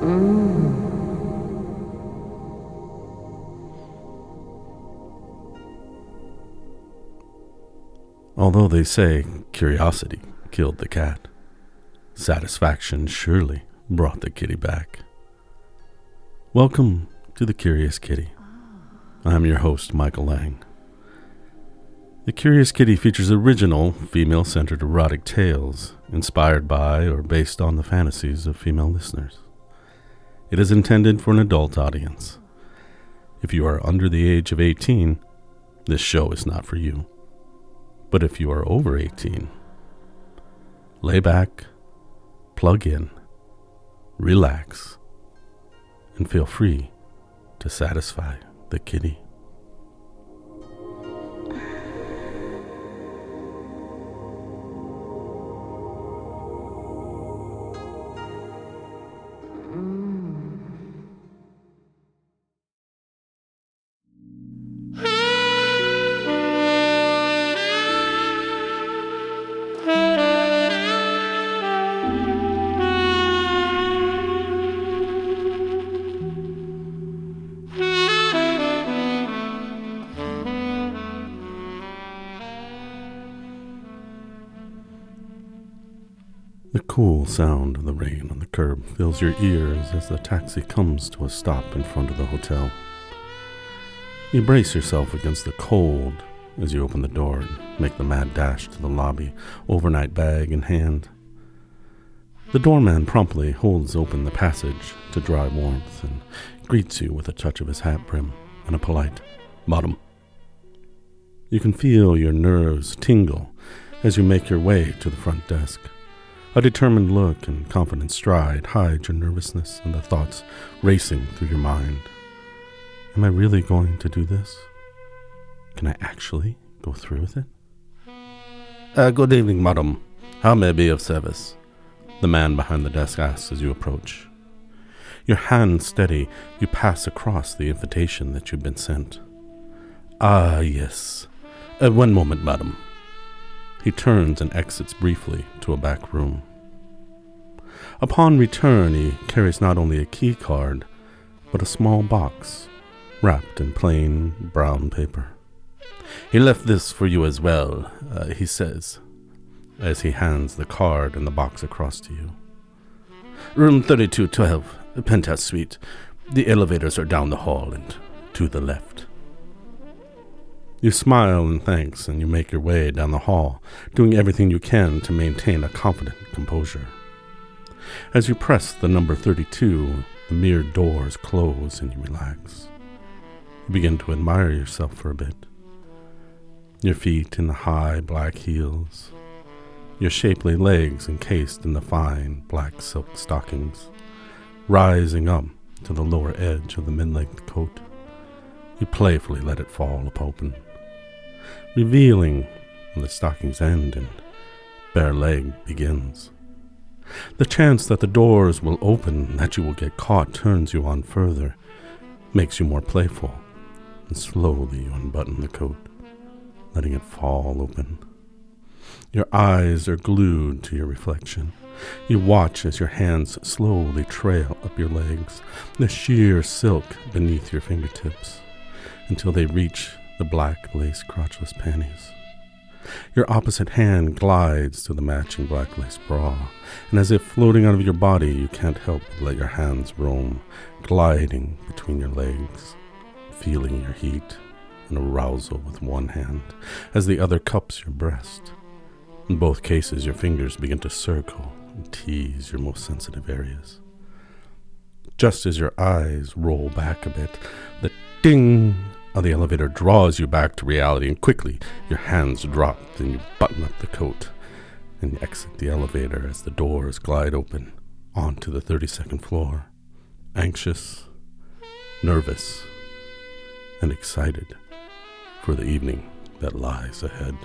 Mm. Although they say curiosity killed the cat, satisfaction surely brought the kitty back. Welcome to The Curious Kitty. I'm your host, Michael Lang. The Curious Kitty features original, female centered erotic tales inspired by or based on the fantasies of female listeners. It is intended for an adult audience. If you are under the age of 18, this show is not for you. But if you are over 18, lay back, plug in, relax, and feel free to satisfy the kitty. The cool sound of the rain on the curb fills your ears as the taxi comes to a stop in front of the hotel. You brace yourself against the cold as you open the door and make the mad dash to the lobby, overnight bag in hand. The doorman promptly holds open the passage to dry warmth and greets you with a touch of his hat brim and a polite bottom. You can feel your nerves tingle as you make your way to the front desk. A determined look and confident stride hide your nervousness and the thoughts racing through your mind. Am I really going to do this? Can I actually go through with it? Uh, good evening, madam. How may I be of service? The man behind the desk asks as you approach. Your hand steady, you pass across the invitation that you've been sent. Ah, yes. Uh, one moment, madam. He turns and exits briefly to a back room. Upon return, he carries not only a key card, but a small box wrapped in plain brown paper. He left this for you as well, uh, he says, as he hands the card and the box across to you. Room 3212, penthouse suite. The elevators are down the hall and to the left. You smile and thanks and you make your way down the hall, doing everything you can to maintain a confident composure. As you press the number 32, the mirrored doors close and you relax. You begin to admire yourself for a bit. Your feet in the high black heels, your shapely legs encased in the fine black silk stockings, rising up to the lower edge of the mid length coat. You playfully let it fall open revealing the stocking's end and bare leg begins. The chance that the doors will open, that you will get caught, turns you on further, makes you more playful, and slowly you unbutton the coat, letting it fall open. Your eyes are glued to your reflection. You watch as your hands slowly trail up your legs, the sheer silk beneath your fingertips, until they reach the black lace crotchless panties. Your opposite hand glides to the matching black lace bra, and as if floating out of your body, you can't help but let your hands roam, gliding between your legs, feeling your heat and arousal with one hand as the other cups your breast. In both cases, your fingers begin to circle and tease your most sensitive areas. Just as your eyes roll back a bit, the ding of the elevator draws you back to reality, and quickly your hands drop, and you button up the coat and exit the elevator as the doors glide open onto the 32nd floor, anxious, nervous, and excited for the evening that lies ahead.